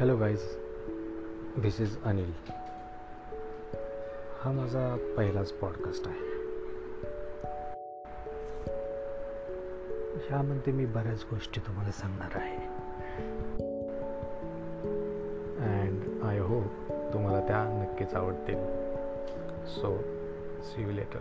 Hello guys this is Anil हा माझा पहिलाच पॉडकास्ट आहे. ह्यामध्ये मी बऱ्याच गोष्टी तुम्हाला सांगणार आहे. अँड आय होप तुम्हाला त्या नक्कीच आवडतील. So C you later